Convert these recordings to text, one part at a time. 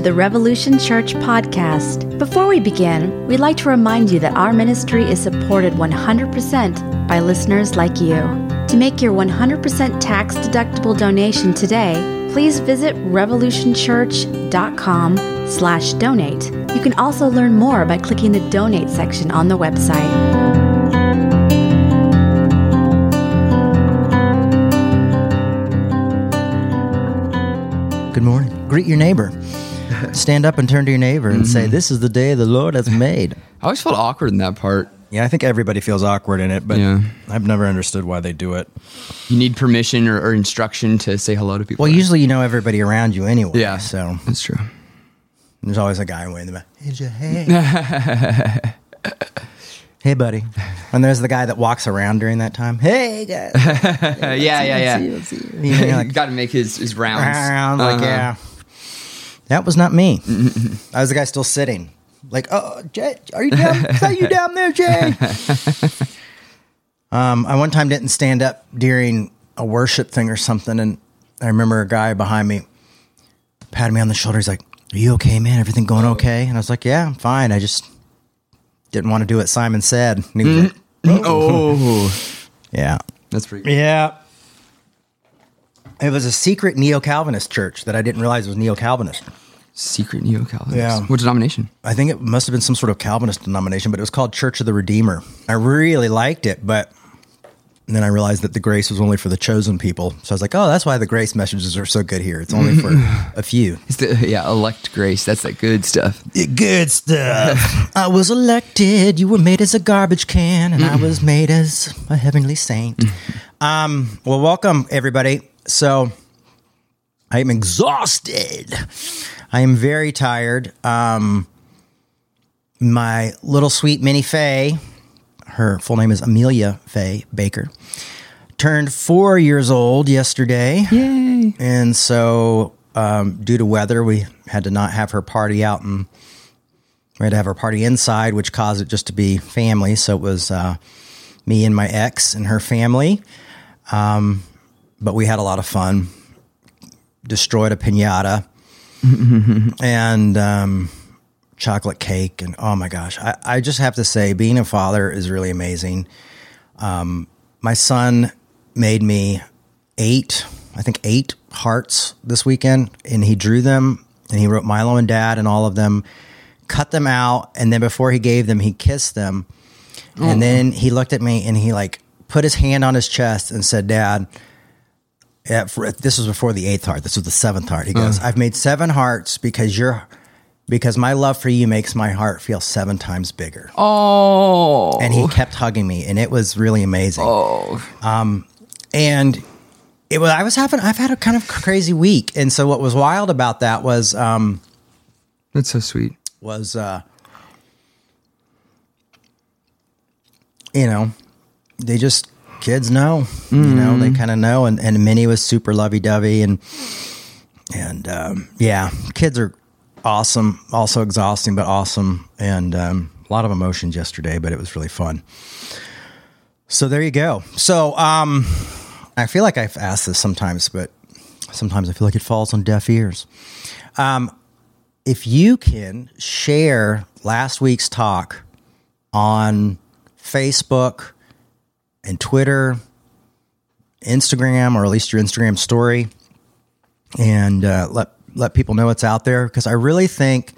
to the Revolution Church podcast. Before we begin, we'd like to remind you that our ministry is supported 100% by listeners like you. To make your 100% tax deductible donation today, please visit revolutionchurch.com slash donate. You can also learn more by clicking the donate section on the website. Good morning. Greet your neighbor. Stand up and turn to your neighbor and say, This is the day the Lord has made. I always felt awkward in that part. Yeah, I think everybody feels awkward in it, but Yeah. I've never understood why they do it. You need permission or, or instruction to say hello to people. Well, usually you know everybody around you anyway. Yeah. So that's true. there's always a guy way in the back. Hey, hey, buddy. And there's the guy that walks around during that time. Hey, guys. Uh, yeah, yeah, yeah. You know, you're like, Got to make his his rounds. around, like, Uh-huh. yeah. That was not me. I was the guy still sitting. Like, oh, Jay, are you down? Is that you down there, Jay? um, I one time didn't stand up during a worship thing or something, and I remember a guy behind me patted me on the shoulder. He's like, "Are you okay, man? Everything going okay?" And I was like, "Yeah, I'm fine. I just didn't want to do what Simon said." And he was like, Oh, "Yeah, that's pretty. Good. yeah." It was a secret neo Calvinist church that I didn't realize was neo Calvinist. Secret neo Calvinist. Yeah. What denomination? I think it must have been some sort of Calvinist denomination, but it was called Church of the Redeemer. I really liked it, but then I realized that the grace was only for the chosen people. So I was like, oh, that's why the grace messages are so good here. It's only for a few. It's the yeah elect grace. That's that good stuff. Good stuff. I was elected. You were made as a garbage can, and I was made as a heavenly saint. Um, well, welcome, everybody. So I am exhausted. I am very tired. Um, my little sweet Minnie Faye, her full name is Amelia Faye Bakker, turned four years old yesterday. Yay! And so, um, due to weather, we had to not have her party out and we had to have her party inside, which caused it just to be family. So it was uh, me and my ex and her family. Um, but we had a lot of fun. Destroyed a pinata and um, chocolate cake. And oh my gosh, I, I just have to say, being a father is really amazing. Um, my son made me eight, I think eight hearts this weekend, and he drew them and he wrote Milo and Dad and all of them, cut them out, and then before he gave them, he kissed them, and then he looked at me and he like put his hand on his chest and said, "Dad." Yeah, for, this was before the eighth heart. This was the seventh heart. He goes, "I've made seven hearts because you're, because my love for you makes my heart feel seven times bigger." Oh, And he kept hugging me, and it was really amazing oh, Um, and it was I was having I've had a kind of crazy week, and so what was wild about that was um that's so sweet. was uh you know they just kids know you know they kind of know and and Minnie was super lovey dovey and and um, yeah kids are awesome also exhausting but awesome and um, a lot of emotions yesterday but it was really fun. So there you go. So um I feel like I've asked this sometimes, but sometimes I feel like it falls on deaf ears. Um, if you can share last week's talk on Facebook and Twitter, Instagram, or at least your Instagram story, and uh, let let people know it's out there, because I really think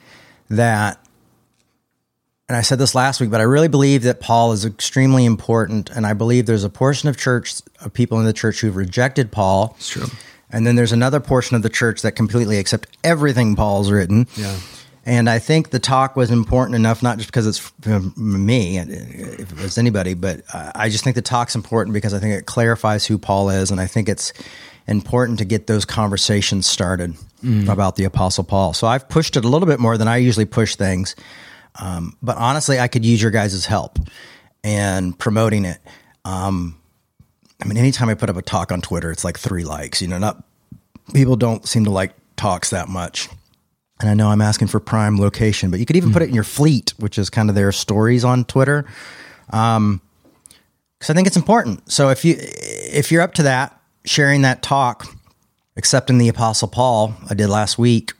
that and I said this last week, but I really believe that Paul is extremely important. And I believe there's a portion of church, of people in the church who've rejected Paul. It's true. And then there's another portion of the church that completely accept everything Paul's written. Yeah. And I think the talk was important enough, not just because it's from me, if it was anybody, but I just think the talk's important because I think it clarifies who Paul is. And I think it's important to get those conversations started about the Apostle Paul. So I've pushed it a little bit more than I usually push things. Um, but honestly, I could use your guys' help and promoting it. Um, I mean, anytime I put up a talk on Twitter, it's like three likes. You know, not people don't seem to like talks that much. And I know I'm asking for prime location, but you could even put it in your fleet, which is kind of their stories on Twitter. Um, because I think it's important. So if you if you're up to that, sharing that talk, accepting the Apostle Paul, I did last week,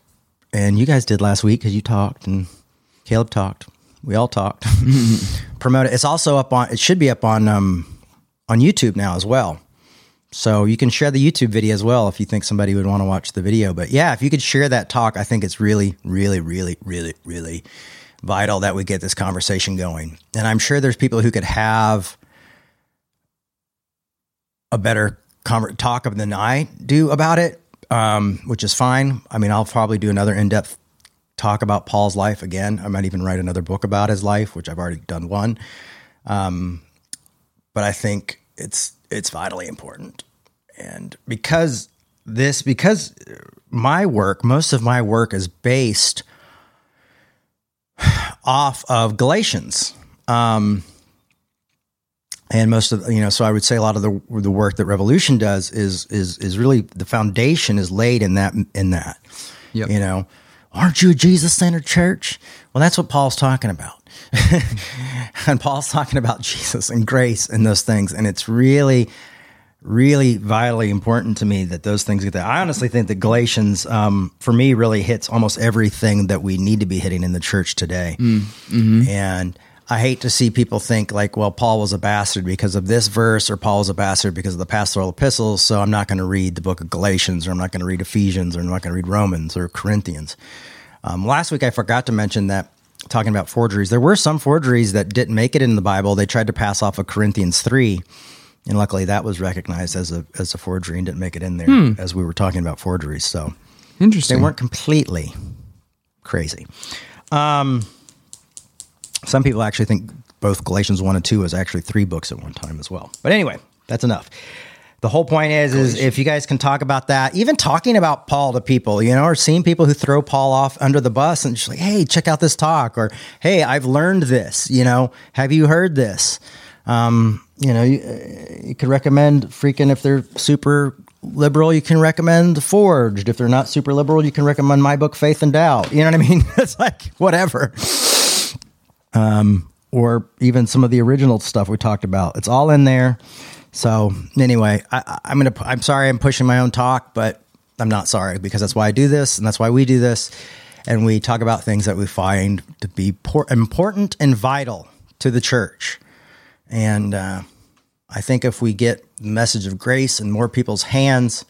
and you guys did last week because you talked and Caleb talked. We all talked. Promote it. It's also up on. It should be up on um, on YouTube now as well. So you can share the YouTube video as well if you think somebody would want to watch the video. But yeah, if you could share that talk, I think it's really, really, really, really, really vital that we get this conversation going. And I'm sure there's people who could have a better conver- talk of than I do about it, um, which is fine. I mean, I'll probably do another in depth talk about Paul's life again. I might even write another book about his life, which I've already done one. Um, but I think it's it's vitally important, and because this because my work, most of my work is based off of Galatians. Um, and most of you know so i would say a lot of the the work that revolution does is is is really the foundation is laid in that in that Yep. you know aren't you a jesus centered church well that's what paul's talking about and paul's talking about jesus and grace and those things and it's really really vitally important to me that those things get that i honestly think that galatians um, for me really hits almost everything that we need to be hitting in the church today and I hate to see people think like, well, Paul was a bastard because of this verse, or Paul was a bastard because of the pastoral epistles. So I'm not going to read the book of Galatians, or I'm not going to read Ephesians, or I'm not going to read Romans or Corinthians. Um, last week, I forgot to mention that talking about forgeries, there were some forgeries that didn't make it in the Bible. They tried to pass off of Corinthians three, and luckily that was recognized as a as a forgery and didn't make it in there as we were talking about forgeries. So interesting. they weren't completely crazy. Um, some people actually think both Galatians one and two was actually three books at one time as well. But anyway, that's enough. The whole point is, is if you guys can talk about that, even talking about Paul to people, you know, or seeing people who throw Paul off under the bus and just like, hey, check out this talk, or hey, I've learned this. You know, have you heard this? Um, you know, you, uh, you could recommend freaking if they're super liberal, you can recommend Forged. If they're not super liberal, you can recommend my book Faith and Doubt. You know what I mean? it's like whatever. Um, or even some of the original stuff we talked about. It's all in there. So anyway, I, I'm gonna. I'm sorry, I'm pushing my own talk, but I'm not sorry because that's why I do this, and that's why we do this, and we talk about things that we find to be por- important and vital to the church. And uh, I think if we get the message of grace in more people's hands,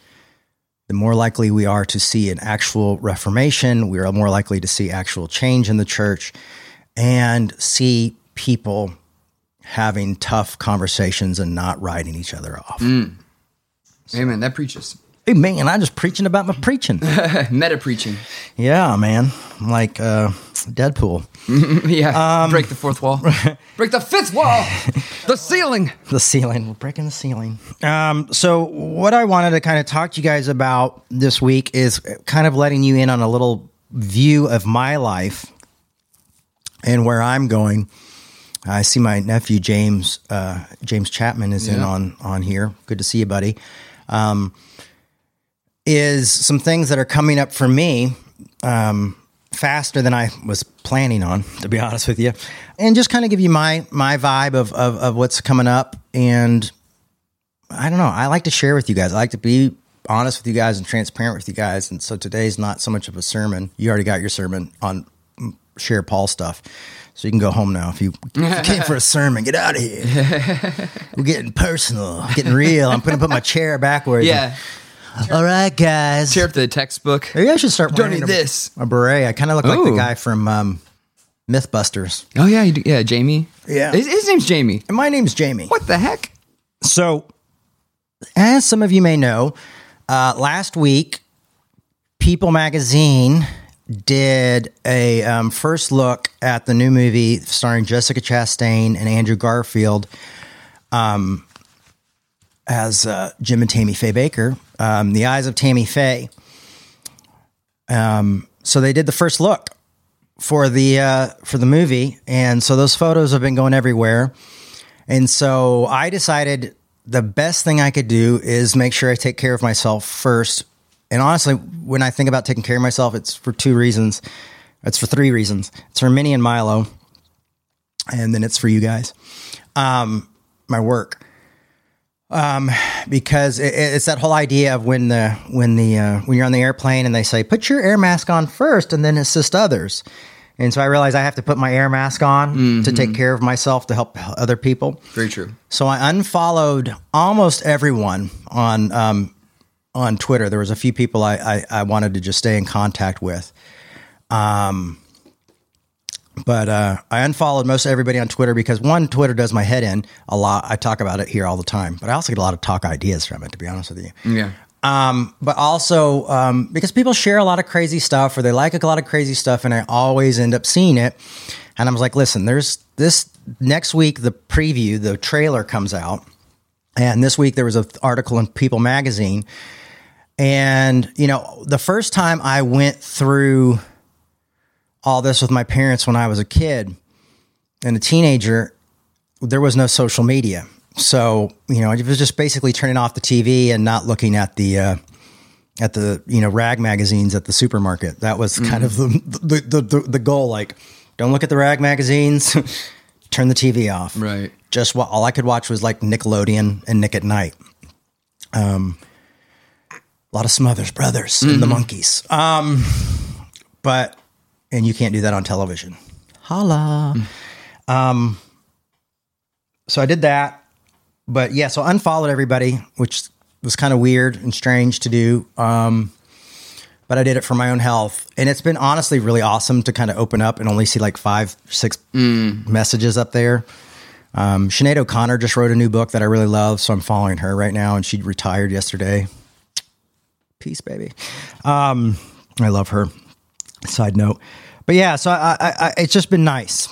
the more likely we are to see an actual reformation. We are more likely to see actual change in the church and see people having tough conversations and not writing each other off. Amen. That preaches. Hey, man, I'm just preaching about my preaching. Meta preaching. yeah, man. I'm like uh, Deadpool. yeah. Um, Break the fourth wall. Break the fifth wall. the ceiling. the ceiling. We're breaking the ceiling. Um, so, what I wanted to kind of talk to you guys about this week is kind of letting you in on a little view of my life and where I'm going. I see my nephew James uh, James Chapman is in on on here. Good to see you, buddy. Um, is some things that are coming up for me um, faster than I was planning on, to be honest with you, and just kind of give you my my vibe of, of of what's coming up. And I don't know, I like to share with you guys. I like to be honest with you guys and transparent with you guys. And so today's not so much of a sermon. You already got your sermon on mm, share Paul stuff. So you can go home now if you, if you came for a sermon. Get out of here. We're getting personal, getting real. I'm going to put my chair backwards. Yeah. All right, guys. Tear up the textbook. Maybe I should start Don't wearing need a, this. a beret. I kind of look like the guy from um, MythBusters. Oh yeah, you do, yeah, Jamie. Yeah. his, his name's Jamie. And my name's Jamie. What the heck? So, as some of you may know, uh, last week, People Magazine did a um, first look at the new movie starring Jessica Chastain and Andrew Garfield um, as uh, Jim and Tammy Faye Bakker, um, The Eyes of Tammy Faye. Um, so they did the first look for the uh, for the movie, and so those photos have been going everywhere. And so I decided the best thing I could do is make sure I take care of myself first. And honestly, when I think about taking care of myself, it's for two reasons. It's for three reasons. It's for Minnie and Milo, and then it's for you guys. Um, my work. Um, because it, it's that whole idea of when the when the uh, when you're on the airplane and they say put your air mask on first and then assist others. And so I realized I have to put my air mask on to take care of myself to help other people. Very true. So I unfollowed almost everyone on um, on Twitter. There was a few people I, I, I wanted to just stay in contact with. Um, but uh, I unfollowed most everybody on Twitter because one, Twitter does my head in a lot. I talk about it here all the time, but I also get a lot of talk ideas from it. To be honest with you, Yeah. um, but also um, because people share a lot of crazy stuff or they like a lot of crazy stuff, and I always end up seeing it. And I was like, listen, there's this next week, the preview, the trailer comes out. And this week there was an article in People magazine. And, you know, the first time I went through all this with my parents when I was a kid and a teenager, there was no social media. So, you know, it was just basically turning off the TV and not looking at the, uh, at the you know rag magazines at the supermarket. That was kind of the the, the the the goal. Like, don't look at the rag magazines. turn the TV off. Right. Just what all I could watch was like Nickelodeon and Nick at Night. Um, a lot of Smothers Brothers and the Monkees. Um, but and you can't do that on television. Holla. Um, so I did that, but yeah, so I unfollowed everybody, which was kind of weird and strange to do. Um, but I did it for my own health, and it's been honestly really awesome to kind of open up and only see like five, six messages up there. Um, Sinead O'Connor just wrote a new book that I really love, so I'm following her right now, and she retired yesterday. Peace, baby. Um, I love her. Side note, but yeah, so I, I, I, it's just been nice.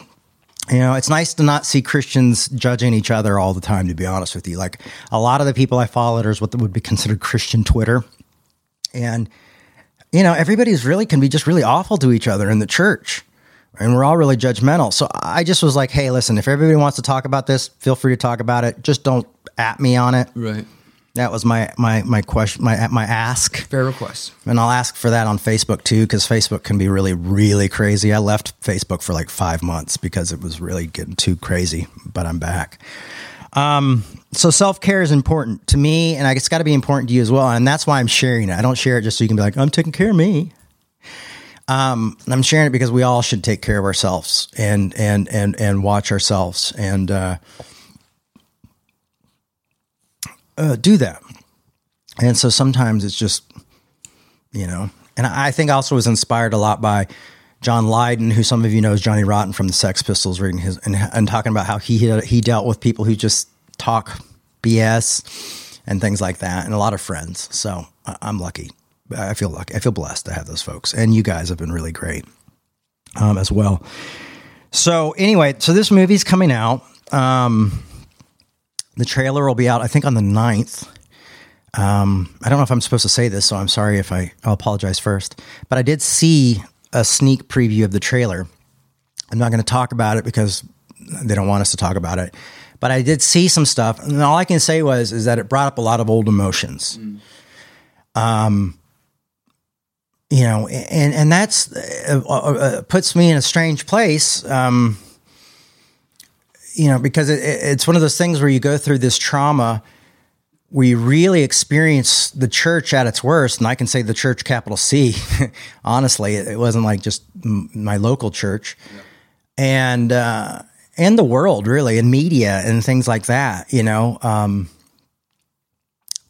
You know, it's nice to not see Christians judging each other all the time. To be honest with you, like a lot of the people I followed are what would be considered Christian Twitter, and you know, everybody's really can be just really awful to each other in the church. And we're all really judgmental. So I just was like, hey, listen, if everybody wants to talk about this, feel free to talk about it. Just don't at me on it. Right. That was my my my question, my my ask, Fair request. and I'll ask for that on Facebook too, because Facebook can be really really crazy. I left Facebook for like five months because it was really getting too crazy, but I'm back. Um, so self care is important to me, and it's got to be important to you as well, and that's why I'm sharing it. I don't share it just so you can be like, I'm taking care of me. Um, I'm sharing it because we all should take care of ourselves and and and and watch ourselves and uh, uh, do that. And so sometimes it's just, you know, and I think I also was inspired a lot by John Lydon, who some of you know is Johnny Rotten from the Sex Pistols, reading his and, and talking about how he he dealt with people who just talk BS and things like that, and a lot of friends. So I'm lucky. I feel lucky. I feel blessed to have those folks, and you guys have been really great um, as well. So anyway, so this movie's coming out. Um, the trailer will be out, I think, on the 9th. Um, I don't know if I'm supposed to say this, so I'm sorry if I, I'll apologize first. But I did see a sneak preview of the trailer. I'm not going to talk about it because they don't want us to talk about it. But I did see some stuff, and all I can say was is that it brought up a lot of old emotions. Um, you know, and and that's uh, uh, uh, puts me in a strange place. Um, you know, because it, it- it's one of those things where you go through this trauma where you really experience the church at its worst. And I can say the church, capital C, honestly, it, wasn't like just m- my local church and, uh, and the world really and media and things like that, you know, um,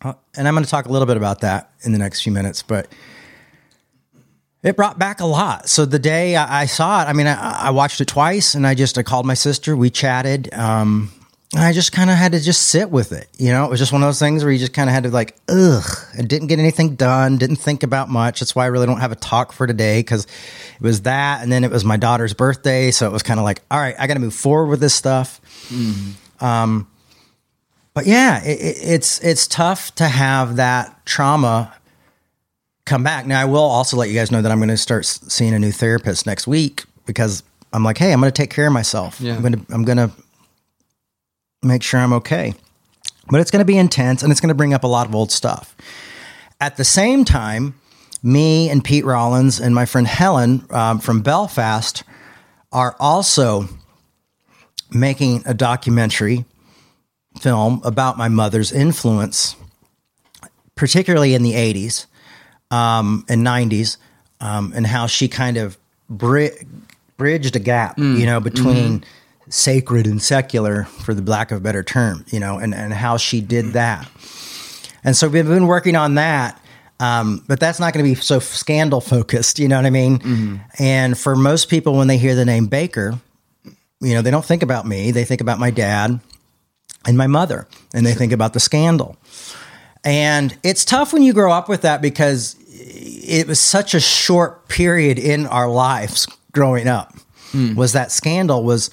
uh, and I'm going to talk a little bit about that in the next few minutes, but it brought back a lot. So the day I, I saw it, I mean, I, I watched it twice, and I just I called my sister. We chatted. Um, and I just kind of had to just sit with it. You know, it was just one of those things where you just kind of had to like, ugh, I didn't get anything done, didn't think about much. That's why I really don't have a talk for today because it was that, and then it was my daughter's birthday, so it was kind of like, all right, I got to move forward with this stuff. Um, but yeah, it, it, it's it's tough to have that trauma come back. Now, I will also let you guys know that I'm going to start seeing a new therapist next week because I'm like, hey, I'm going to take care of myself. Yeah. I'm going to I'm going to make sure I'm okay. But it's going to be intense and it's going to bring up a lot of old stuff. At the same time, me and Pete Rollins and my friend Helen um, from Belfast are also making a documentary film about my mother's influence, particularly in the 80s um, and 90s, um, and how she kind of bri- bridged a gap, you know, between sacred and secular, for the lack of a better term, you know, and, and how she did that. And so we've been working on that. Um, but that's not going to be so scandal focused, you know what I mean? And for most people, when they hear the name Bakker, you know, they don't think about me. They think about my dad and my mother, and they think about the scandal. And it's tough when you grow up with that because it was such a short period in our lives growing up. Was that scandal was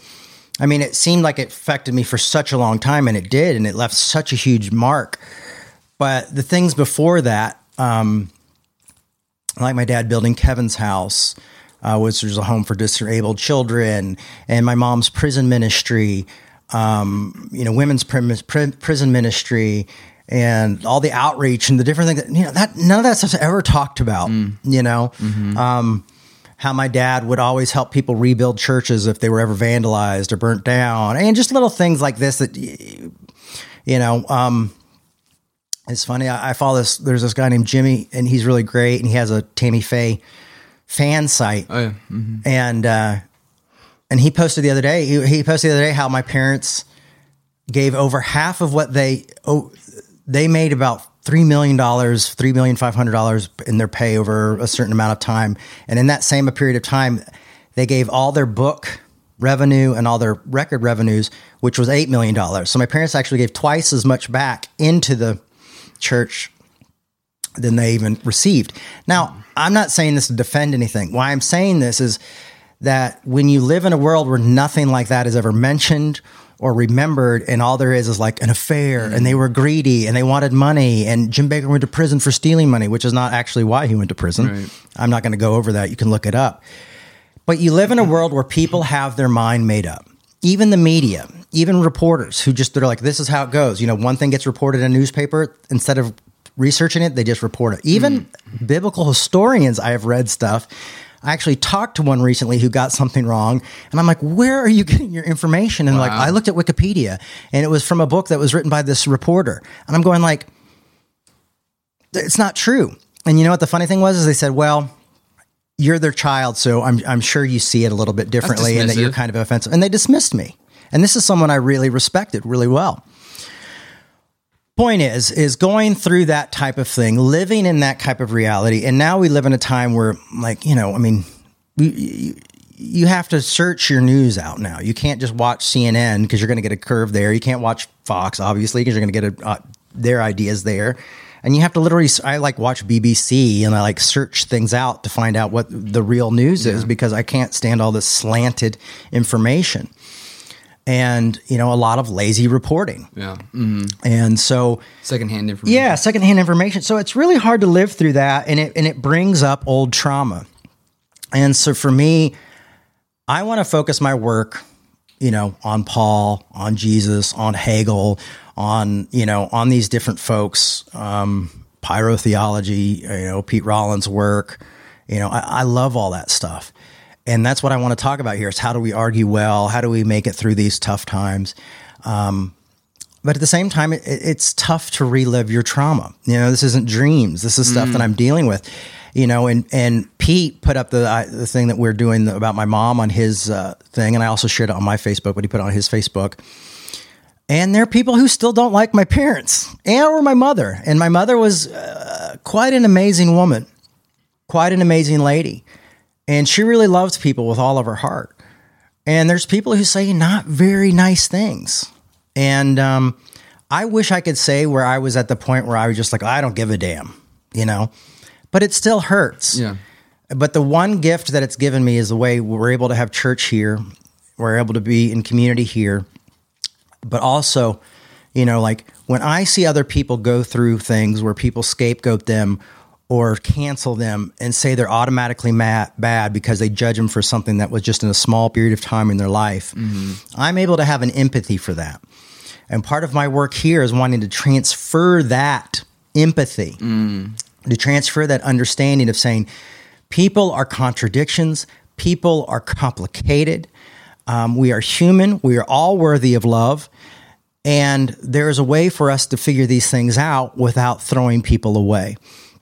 I mean, it seemed like it affected me for such a long time, and it did, and it left such a huge mark. But the things before that, um, like my dad building Kevin's house, uh, which was a home for disabled children, and my mom's prison ministry, um, you know, women's prim- pri- prison ministry, and all the outreach and the different things. That, you know, that none of that stuff's ever talked about. You know, um, how my dad would always help people rebuild churches if they were ever vandalized or burnt down, and just little things like this that you know. Um, it's funny. I, I follow this. There's this guy named Jimmy, and he's really great, and he has a Tammy Faye fan site, Oh yeah. Mhm. and uh, and he posted the other day. He, he posted the other day how my parents gave over half of what they oh they made about three million dollars, three million five hundred dollars in their pay over a certain amount of time, and in that same period of time, they gave all their book revenue and all their record revenues, which was eight million dollars. So my parents actually gave twice as much back into the church than they even received. Now, I'm not saying this to defend anything. Why I'm saying this is that when you live in a world where nothing like that is ever mentioned or remembered, and all there is is like an affair, and they mm. were greedy and they wanted money, and Jim Bakker went to prison for stealing money, which is not actually why he went to prison. Right. I'm not going to go over that. You can look it up. But you live in a world where people have their mind made up. Even the media, even reporters who just they're like, this is how it goes. You know, one thing gets reported in a newspaper instead of researching it, they just report it. Even mm. biblical historians, I have read stuff. I actually talked to one recently who got something wrong, and I'm like, "Where are you getting your information?" And like, I looked at Wikipedia, and it was from a book that was written by this reporter, and I'm going like, "It's not true." And you know what the funny thing was? Is they said, "Well." You're their child, so I'm I'm sure you see it a little bit differently, and that you're kind of offensive. And they dismissed me. And this is someone I really respected really well point is is going through that type of thing living in that type of reality and now we live in a time where like you know i mean we, you, you have to search your news out now. You can't just watch cnn because you're going to get a curve there. You can't watch fox obviously because you're going to get a, uh, their ideas there. And you have to literally i like watch bbc and i like search things out to find out what the real news is because i can't stand all this slanted information and you know a lot of lazy reporting Yeah. Mm. and so Secondhand information. yeah, secondhand information. So it's really hard to live through that, and it and it brings up old trauma. And so for me, I want to focus my work, you know, on Paul, on Jesus, on Hegel, on you know, on these different folks, um, pyrotheology, you know, Pete Rollins' work. You know, I, I love all that stuff. And that's what I want to talk about here is how do we argue well? How do we make it through these tough times? Um, but at the same time, it, it's tough to relive your trauma. You know, this isn't dreams. This is stuff that I'm dealing with. You know, and and Pete put up the uh, the thing that we're doing about my mom on his uh, thing, and I also shared it on my Facebook. But he put it on his Facebook. And there are people who still don't like my parents and or my mother. And my mother was uh, quite an amazing woman, quite an amazing lady, and she really loves people with all of her heart. And there's people who say not very nice things. And um, I wish I could say where I was at the point where I was just like, I don't give a damn, you know, but it still hurts. Yeah. But the one gift that it's given me is the way we're able to have church here. We're able to be in community here. But also, you know, like when I see other people go through things where people scapegoat them or cancel them and say they're automatically mad, bad because they judge them for something that was just in a small period of time in their life, I'm able to have an empathy for that. And part of my work here is wanting to transfer that empathy, to transfer that understanding of saying people are contradictions, people are complicated, um, we are human, we are all worthy of love. And there's a way for us to figure these things out without throwing people away.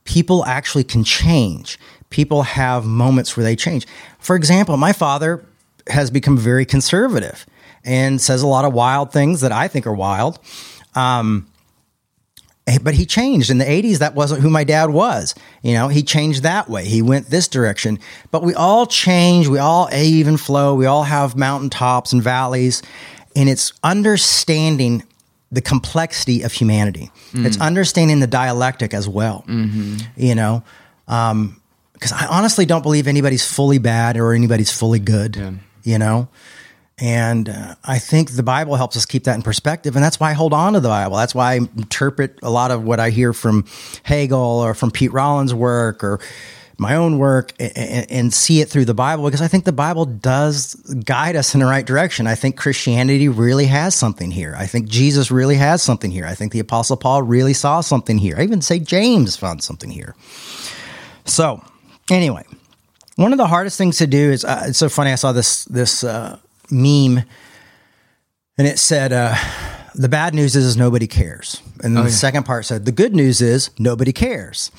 People actually can change. People have moments where they change. For example, my father has become very conservative and says a lot of wild things that I think are wild. Um, eh, but he changed. In the 80s that wasn't who my dad was. You know he changed that way. He went this direction. But we all change. We all even flow. We all have mountaintops and valleys. And it's understanding the complexity of humanity it's mm. understanding the dialectic as well mm-hmm. you know um, because i honestly don't believe anybody's fully bad or anybody's fully good you know and uh, I think the Bible helps us keep that in perspective. And that's why I hold on to the Bible. That's why I interpret a lot of what I hear from Hegel or from Pete Rollins' work or my own work and, and see it through the Bible because I think the Bible does guide us in the right direction. I think Christianity really has something here. I think Jesus really has something here. I think the Apostle Paul really saw something here. I even say James found something here. So, anyway, one of the hardest things to do is uh, it's so funny. I saw this this uh, meme, and it said, uh, "The bad news is, is nobody cares," and then the second part said, "The good news is nobody cares."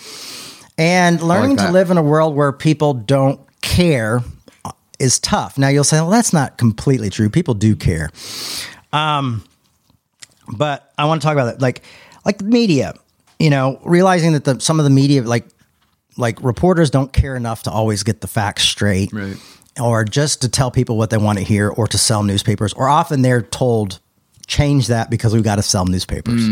And learning to live in a world where people don't care is tough. Now you'll say, "Well, that's not completely true. People do care." Um, but I want to talk about that, like like media. You know, realizing that the some of the media, like like reporters, don't care enough to always get the facts straight, Right. or just to tell people what they want to hear, or to sell newspapers. Or often they're told, "Change that because we've got to sell newspapers."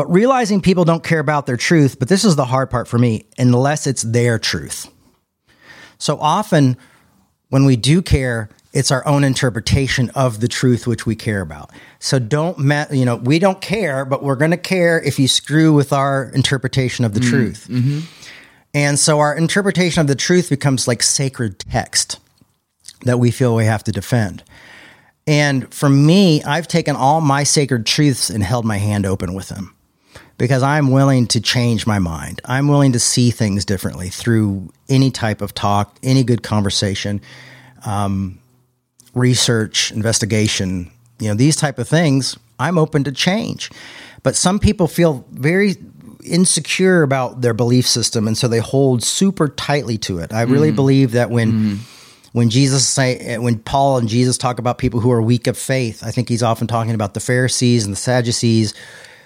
But realizing people don't care about their truth, but this is the hard part for me, unless it's their truth. So often when we do care, it's our own interpretation of the truth which we care about. So don't, me- you know, we don't care, but we're going to care if you screw with our interpretation of the mm, truth. Mm-hmm. And so our interpretation of the truth becomes like sacred text that we feel we have to defend. And for me, I've taken all my sacred truths and held my hand open with them because I'm willing to change my mind. I'm willing to see things differently through any type of talk, any good conversation, um, research, investigation, you know, these type of things. I'm open to change. But some people feel very insecure about their belief system and so they hold super tightly to it. I really believe that when when Jesus say when Paul and Jesus talk about people who are weak of faith, I think he's often talking about the Pharisees and the Sadducees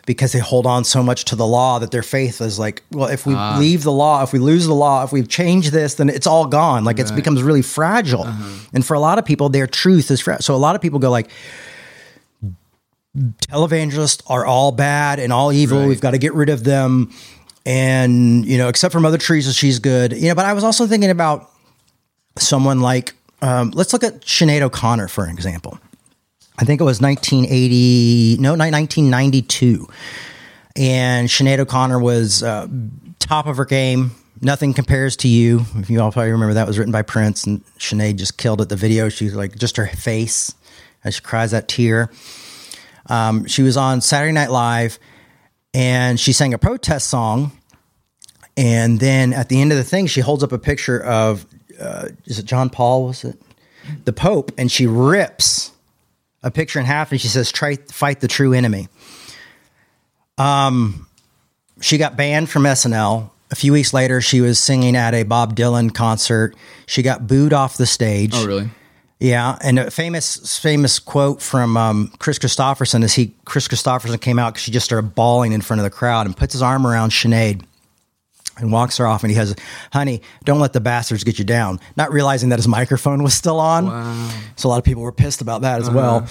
because they hold on so much to the law that their faith is like, well, if we leave the law, if we lose the law, if we change this, then it's all gone. Like it becomes really fragile. And for a lot of people, their truth is fragile. So a lot of people go like, televangelists are all bad and all evil. Right. We've got to get rid of them. And, you know, except for Mother Teresa, she's good. You know, but I was also thinking about someone like, um, let's look at Sinead O'Connor, for example. I think it was 1980, no, 1992. And Sinead O'Connor was uh, top of her game. Nothing compares to you. If you all probably remember that was written by Prince, and Sinead just killed it. The video, she's like just her face as she cries that tear. Um, she was on Saturday Night Live, and she sang a protest song. And then at the end of the thing, she holds up a picture of uh, is it John Paul? Was it the Pope? And she rips a picture in half, and she says, "Try fight the true enemy." Um, she got banned from SNL. A few weeks later, she was singing at a Bob Dylan concert. She got booed off the stage. Oh, really? Yeah, and a famous famous quote from um, Kris Kristofferson is he Kris Kristofferson came out because she just started bawling in front of the crowd and puts his arm around Sinead and walks her off and he has, "Honey, don't let the bastards get you down." Not realizing that his microphone was still on, so a lot of people were pissed about that as well,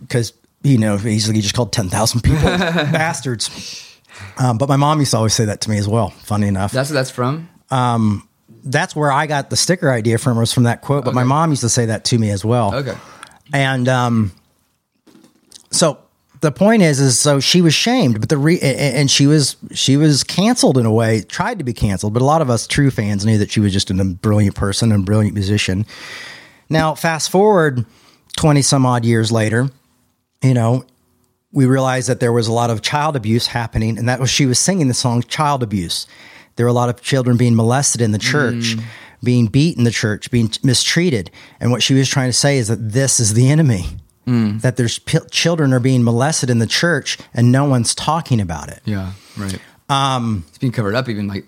because you know he's he just called ten thousand people bastards. Um, but my mom used to always say that to me as well. Funny enough, That's that's from. that's where I got the sticker idea from was from that quote. But my mom used to say that to me as well. Okay. And um, so the point is, is so she was shamed, but the re- and she was she was canceled in a way, tried to be canceled. But a lot of us true fans knew that she was just a brilliant person and brilliant musician. Now, fast forward twenty some odd years later, you know, we realized that there was a lot of child abuse happening, and that was she was singing the song "Child Abuse." There were a lot of children being molested in the church, mm. being beat in the church, being mistreated, and what she was trying to say is that this is the enemy. Mm. that there's p- children are being molested in the church and no one's talking about it. Yeah. Right. Um, it's being covered up even like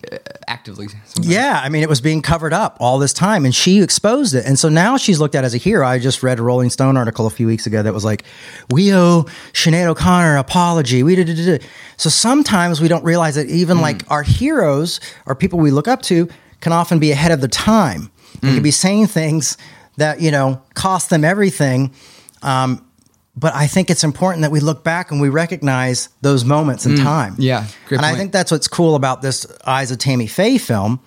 actively. sometimes. Yeah, I mean, it was being covered up all this time, and she exposed it. And so now she's looked at as a hero. I just read a Rolling Stone article a few weeks ago that was like, "We owe Sinead O'Connor apology." We did, did, did. So sometimes we don't realize that even mm. like our heroes or people we look up to can often be ahead of their time. They can mm. be saying things that you know cost them everything. Um, but I think it's important that we look back and we recognize those moments in time. yeah, and I think that's what's cool about this Eyes of Tammy Faye film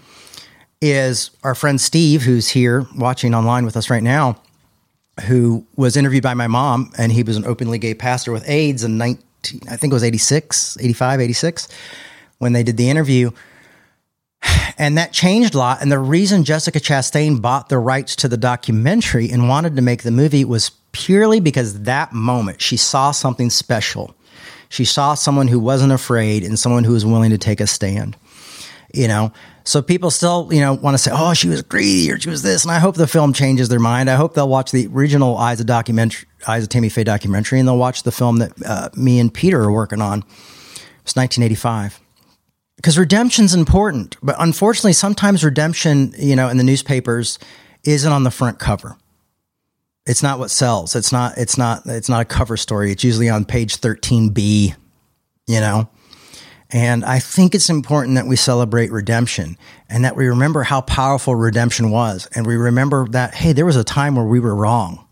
is our friend Steve, who's here watching online with us right now, who was interviewed by my mom, and he was an openly gay pastor with AIDS in 19, I think it was 86, 85, 86, when they did the interview. And that changed a lot. And the reason Jessica Chastain bought the rights to the documentary and wanted to make the movie was purely because that moment she saw something special. She saw someone who wasn't afraid and someone who was willing to take a stand. You know, so people still, you know, want to say, "Oh, she was greedy" or "She was this," and I hope the film changes their mind. I hope they'll watch the original Eyes of documentary, Eyes of Tammy Faye documentary, and they'll watch the film that uh, me and Peter are working on. It's 1985 because redemption's important, but unfortunately, sometimes redemption, you know, in the newspapers, isn't on the front cover. It's not what sells. It's not. It's not. It's not a cover story. It's usually on page 13b. You know, and I think it's important that we celebrate redemption and that we remember how powerful redemption was, and we remember that hey, there was a time where we were wrong.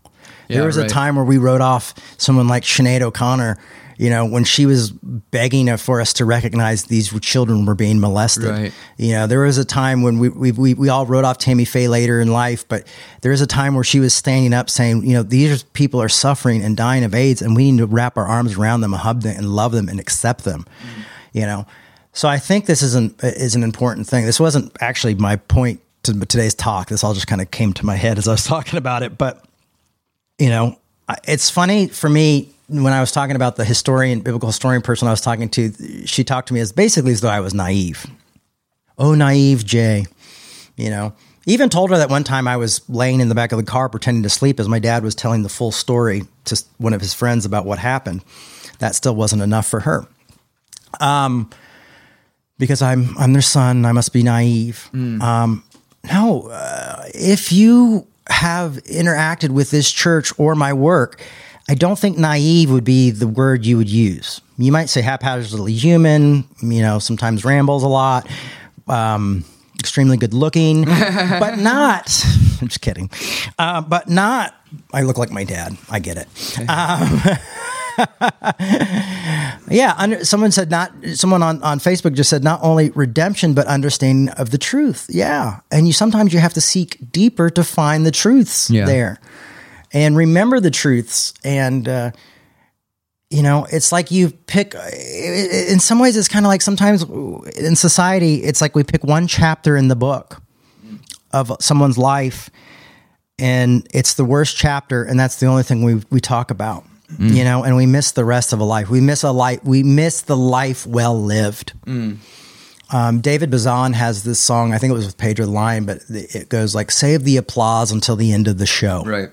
Yeah, there was right. a time where we wrote off someone like Sinead O'Connor, you know, when she was begging for us to recognize these children were being molested. Right. You know, there was a time when we, we, we, we all wrote off Tammy Faye later in life, but there is a time where she was standing up saying, you know, these people are suffering and dying of AIDS and we need to wrap our arms around them and hug them and love them and accept them, you know? So I think this is an, is an important thing. This wasn't actually my point to today's talk. This all just kind of came to my head as I was talking about it, but you know, it's funny for me when I was talking about the historian, biblical historian person I was talking to, she talked to me as basically as though I was naive. Oh, naive Jay. You know, even told her that one time I was laying in the back of the car pretending to sleep as my dad was telling the full story to one of his friends about what happened. That still wasn't enough for her. Um, because I'm I'm their son, I must be naive. Um, no, uh, if you have interacted with this church or my work, I don't think naive would be the word you would use. You might say haphazardly human, you know, sometimes rambles a lot, um, extremely good looking, but not, I'm just kidding, uh, but not, I look like my dad. I get it. Um, yeah, under, someone said not. Someone on, on Facebook just said not only redemption but understanding of the truth. Yeah, and you sometimes you have to seek deeper to find the truths Yeah. there, and remember the truths. And uh, you know, it's like you pick. In some ways, it's kind of like sometimes in society, it's like we pick one chapter in the book of someone's life, and it's the worst chapter, and that's the only thing we we talk about. Mm. You know, and we miss the rest of a life. We miss a life. We miss the life well lived. Mm. Um, David Bazan has this song. I think it was with Pedro the Lion, but it goes like "Save the applause until the end of the show." Right.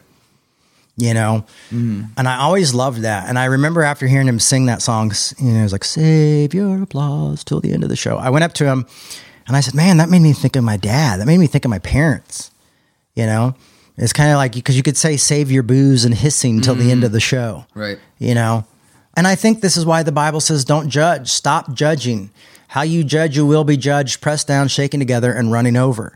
you know mm. and i always loved that and i remember after hearing him sing that song you know it was like save your applause till the end of the show i went up to him and i said man that made me think of my dad that made me think of my parents you know it's kind of like because you could say save your booze and hissing till the end of the mm-hmm. show Right. you know? And i think this is why the bible says don't judge. Stop judging. How you judge you will be judged pressed down shaken together and running over.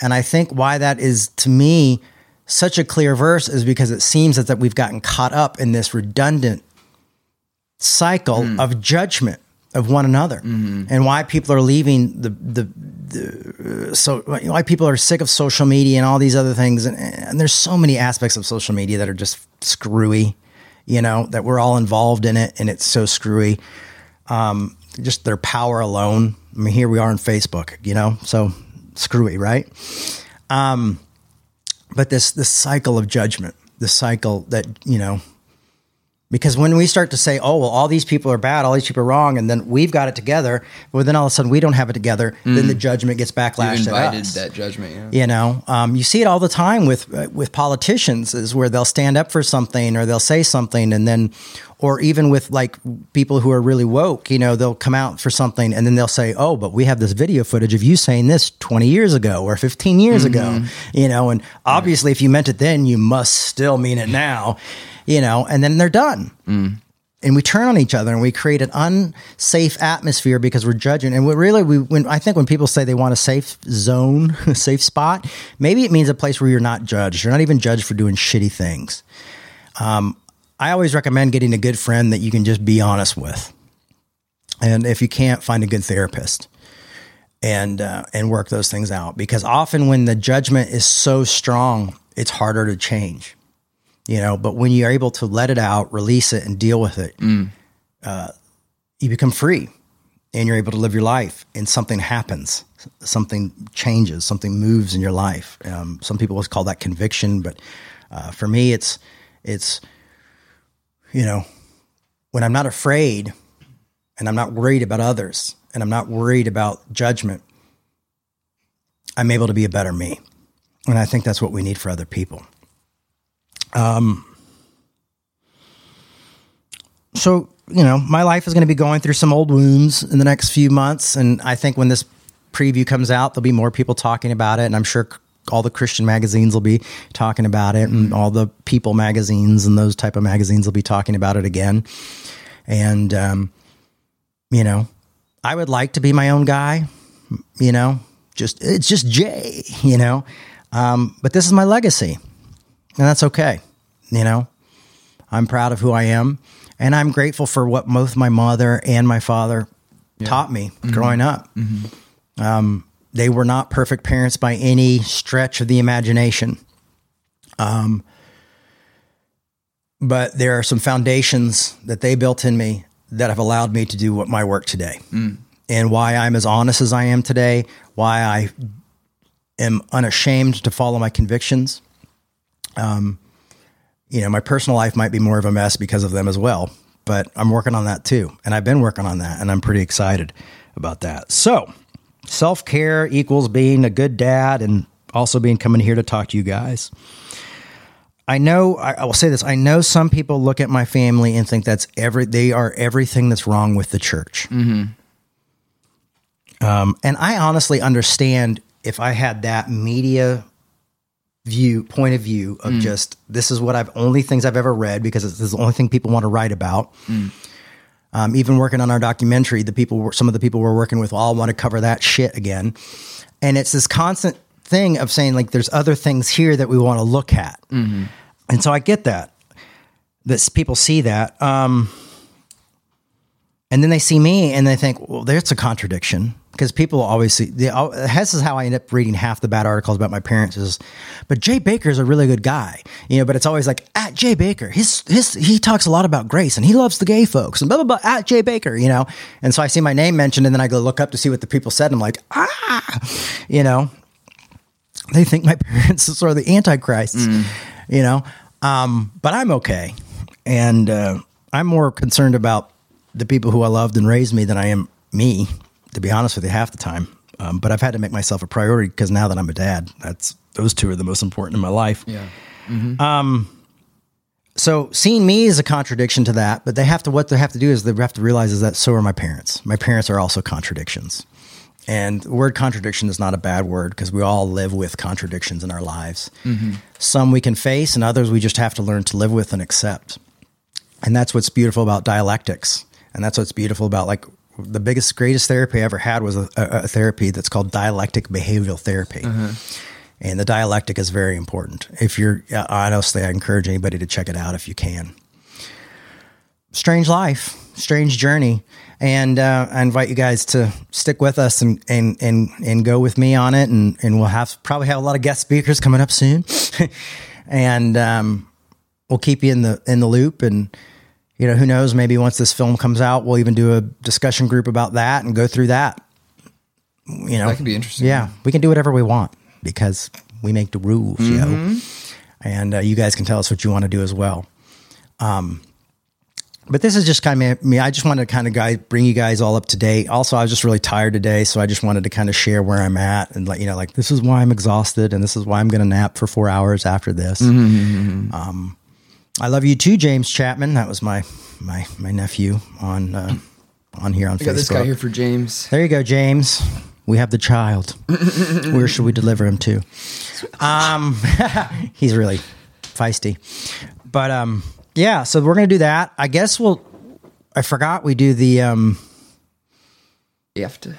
And i think why that is to me such a clear verse is because it seems that, that we've gotten caught up in this redundant cycle hmm. of judgment of one another. And why people are leaving the the, the so why people are sick of social media and all these other things. And, and there's so many aspects of social media that are just screwy you know that we're all involved in it and it's so screwy. Um, just their power alone. I mean here we are on facebook you know so screwy right? Um, but this this cycle of judgment, the cycle that you know, Because when we start to say, oh, well, all these people are bad, all these people are wrong, and then we've got it together, but then all of a sudden we don't have it together, then the judgment gets You backlash to invited us. that judgment. Yeah. You know, um, you see it all the time with uh, with politicians, is where they'll stand up for something or they'll say something, and then, or even with like people who are really woke, you know, they'll come out for something and then they'll say, "Oh, but we have this video footage of you saying this twenty years ago or fifteen years ago," you know, and obviously, if you meant it then, you must still mean it now, you know, and then they're done and we turn on each other and we create an unsafe atmosphere because we're judging. And we really, we when I think when people say they want a safe zone, a safe spot, maybe it means a place where you're not judged. You're not even judged for doing shitty things. Um, I always recommend getting a good friend that you can just be honest with, and if you can't, find a good therapist. And uh, and work those things out because often when the judgment is so strong, it's harder to change you know but when you're able to let it out release it and deal with it uh, you become free and you're able to live your life and something happens. Something changes. Something moves in your life. Um, some people always call that conviction but uh, for me it's it's you know when i'm not afraid and i'm not worried about others and i'm not worried about judgment i'm able to be a better me. And i think that's what we need for other people so you know my life is going to be going through some old wounds in the next few months and i think when this preview comes out there'll be more people talking about it and i'm sure all the christian magazines will be talking about it and all the people magazines and those type of magazines will be talking about it again. And um, you know i would like to be my own guy you know just it's just jay you know? Um, but this is my legacy and that's okay you know? I'm proud of who i am and i'm grateful for what both my mother and my father taught me growing up. Um, they were not perfect parents by any stretch of the imagination. Um, but there are some foundations that they built in me that have allowed me to do what my work today. And why i'm as honest as i am today why i am unashamed to follow my convictions you know, my personal life might be more of a mess because of them as well, but I'm working on that too. And I've been working on that and I'm pretty excited about that. So, self care equals being a good dad and also being coming here to talk to you guys. I know, I, I will say this I know some people look at my family and think that's every, they are everything that's wrong with the church. Um, and I honestly understand if I had that media view point of view of just this is what I've only things I've ever read because it's this is the only thing people want to write about. Um, even working on our documentary, the people were- some of the people we're working with all want to cover that shit again, and it's this constant thing of saying like there's other things here that we want to look at, and so I get that that people see that. Um, and then they see me and they think, well, there's a contradiction because people always see. The, this is how I end up reading half the bad articles about my parents. Is, but Jay Bakker is a really good guy, you know. But it's always like at Jay Bakker, his his he talks a lot about grace and he loves the gay folks and blah blah blah. At Jay Bakker, you know. And so I see my name mentioned and then I go look up to see what the people said. And I'm like, ah, you know. They think my parents are sort of the antichrists, you know. Um, but I'm okay, and uh, I'm more concerned about the people who I loved and raised me than I am me, to be honest with you, half the time. Um, but I've had to make myself a priority because now that I'm a dad, that's those two are the most important in my life. Yeah. Um. So seeing me is a contradiction to that, but they have to what they have to do is they have to realize is that so are my parents. My parents are also contradictions. And the word contradiction is not a bad word because we all live with contradictions in our lives. Some we can face, and others we just have to learn to live with and accept. And that's what's beautiful about dialectics. And that's what's beautiful about like the biggest, greatest therapy I ever had was a, a, therapy that's called dialectic behavioral therapy. And the dialectic is very important. If you're, honestly, I encourage anybody to check it out if you can. Strange life, strange journey. And uh, I invite you guys to stick with us and, and, and, and go with me on it. And, and we'll have probably have a lot of guest speakers coming up soon. and um, we'll keep you in the in the loop. And you know, who knows? Maybe once this film comes out, we'll even do a discussion group about that and go through that. You know, That could be interesting. Yeah, we can do whatever we want because we make the rules, yo. And uh, you guys can tell us what you want to do as well. Um, but this is just kind of me. I just wanted to kind of guys bring you guys all up to date. Also, I was just really tired today, so I just wanted to kind of share where I'm at and let you know, like this is why I'm exhausted, and this is why I'm going to nap for four hours after this. Mm-hmm, Um, I love you too, James Chapman. That was my my my nephew on uh, on here on I got Facebook. this guy here for James. There you go, James. We have the child. Where should we deliver him to? Um, he's really feisty. But um, yeah, so we're gonna do that. I guess we'll. I forgot we do the um You have to.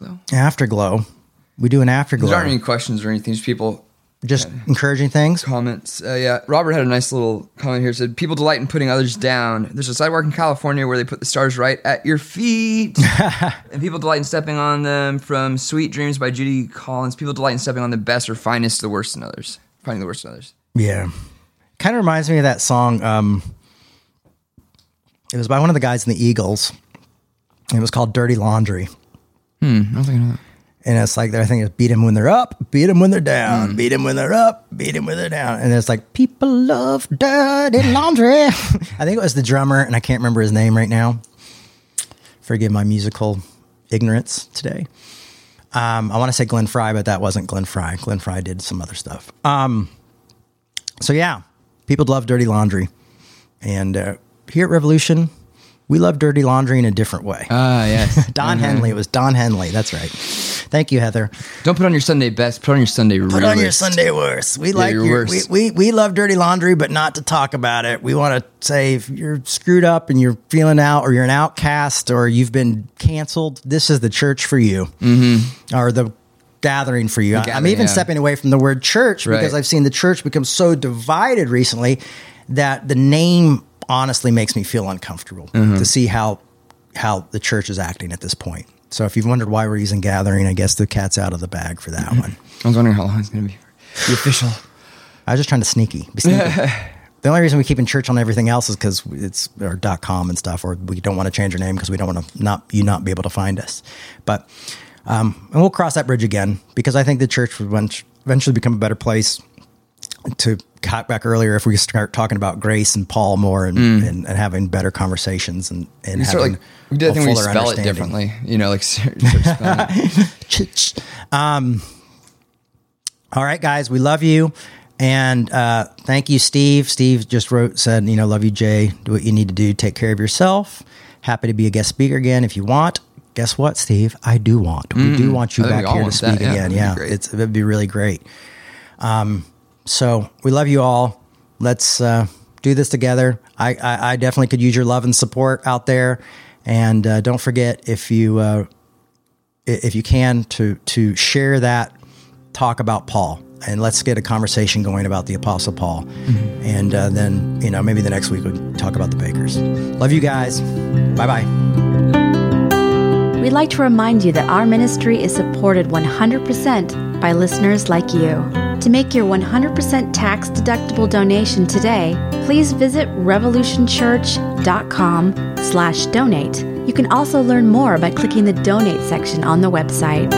Well, afterglow. We do an afterglow. there aren't any questions or anything. Just people Just encouraging things. comments. Uh, yeah, Robert had a nice little comment here. Said people delight in putting others down. There's a sidewalk in California where they put the stars right at your feet, and people delight in stepping on them. From Sweet Dreams by Judy Collins. People delight in stepping on the best or finest, the worst in others. Finding the worst in others. Yeah. Kind of reminds me of that song. Um, it was by one of the guys in the Eagles. It was called Dirty Laundry. Hmm. I don't think I know that. And it's like, I think it's beat them when they're up, beat them when they're down, beat them when they're up, beat them when they're down. And it's like, people love dirty laundry. I think it was the drummer, and I can't remember his name right now. Forgive my musical ignorance today. Um, I want to say Glenn Frey, but that wasn't Glenn Frey. Glenn Frey did some other stuff. Um, so yeah, people love dirty laundry. And uh, here at Revolution, we love dirty laundry in a different way. Ah, yes. Don Henley. It was Don Henley. That's right. Thank you, Heather. Don't put on your Sunday best. Put on your Sunday Put on your Sunday worst. We like your worst. we, we we love dirty laundry, but not to talk about it. We want to say if you're screwed up and you're feeling out, or you're an outcast, or you've been canceled. This is the church for you, mm-hmm. or the gathering for you. I- I'm even yeah. stepping away from the word church because I've seen the church become so divided recently that the name honestly makes me feel uncomfortable Mm-hmm. to see how how the church is acting at this point. So if you've wondered why we're using gathering, I guess the cat's out of the bag for that one. I was wondering how long it's going to be. The official. I was just trying to sneaky. Be sneaky. the only reason we keep in church on everything else is because it's our .com and stuff, or we don't want to change our name because we don't want to not you not be able to find us. But um, and we'll cross that bridge again because I think the church would eventually become a better place. To cut back earlier, if we start talking about grace and Paul more and, and, and having better conversations and and We having like we did. A think we fuller spell it differently. You know, like start spelling it. Um, all right, guys, we love you. And uh, thank you, Steve. Steve just wrote, said, you know, love you, Jay. Do what you need to do. Take care of yourself. Happy to be a guest speaker again if you want. Guess what, Steve? I do want. We do want you Mm. Back here to speak that. Again. Yeah, it's it'd be really great. Um, so we love you all. Let's uh, do this together. I, I, I definitely could use your love and support out there. And uh, don't forget if you uh, if you can to to share that talk about Paul and let's get a conversation going about the Apostle Paul, and uh, then you know maybe the next week we'll talk about the Bakkers. Love you guys. Bye bye. We'd like to remind you that our ministry is supported 100% by listeners like you. To make your 100% tax deductible donation today, please visit revolutionchurch.com slash donate. You can also learn more by clicking the donate section on the website.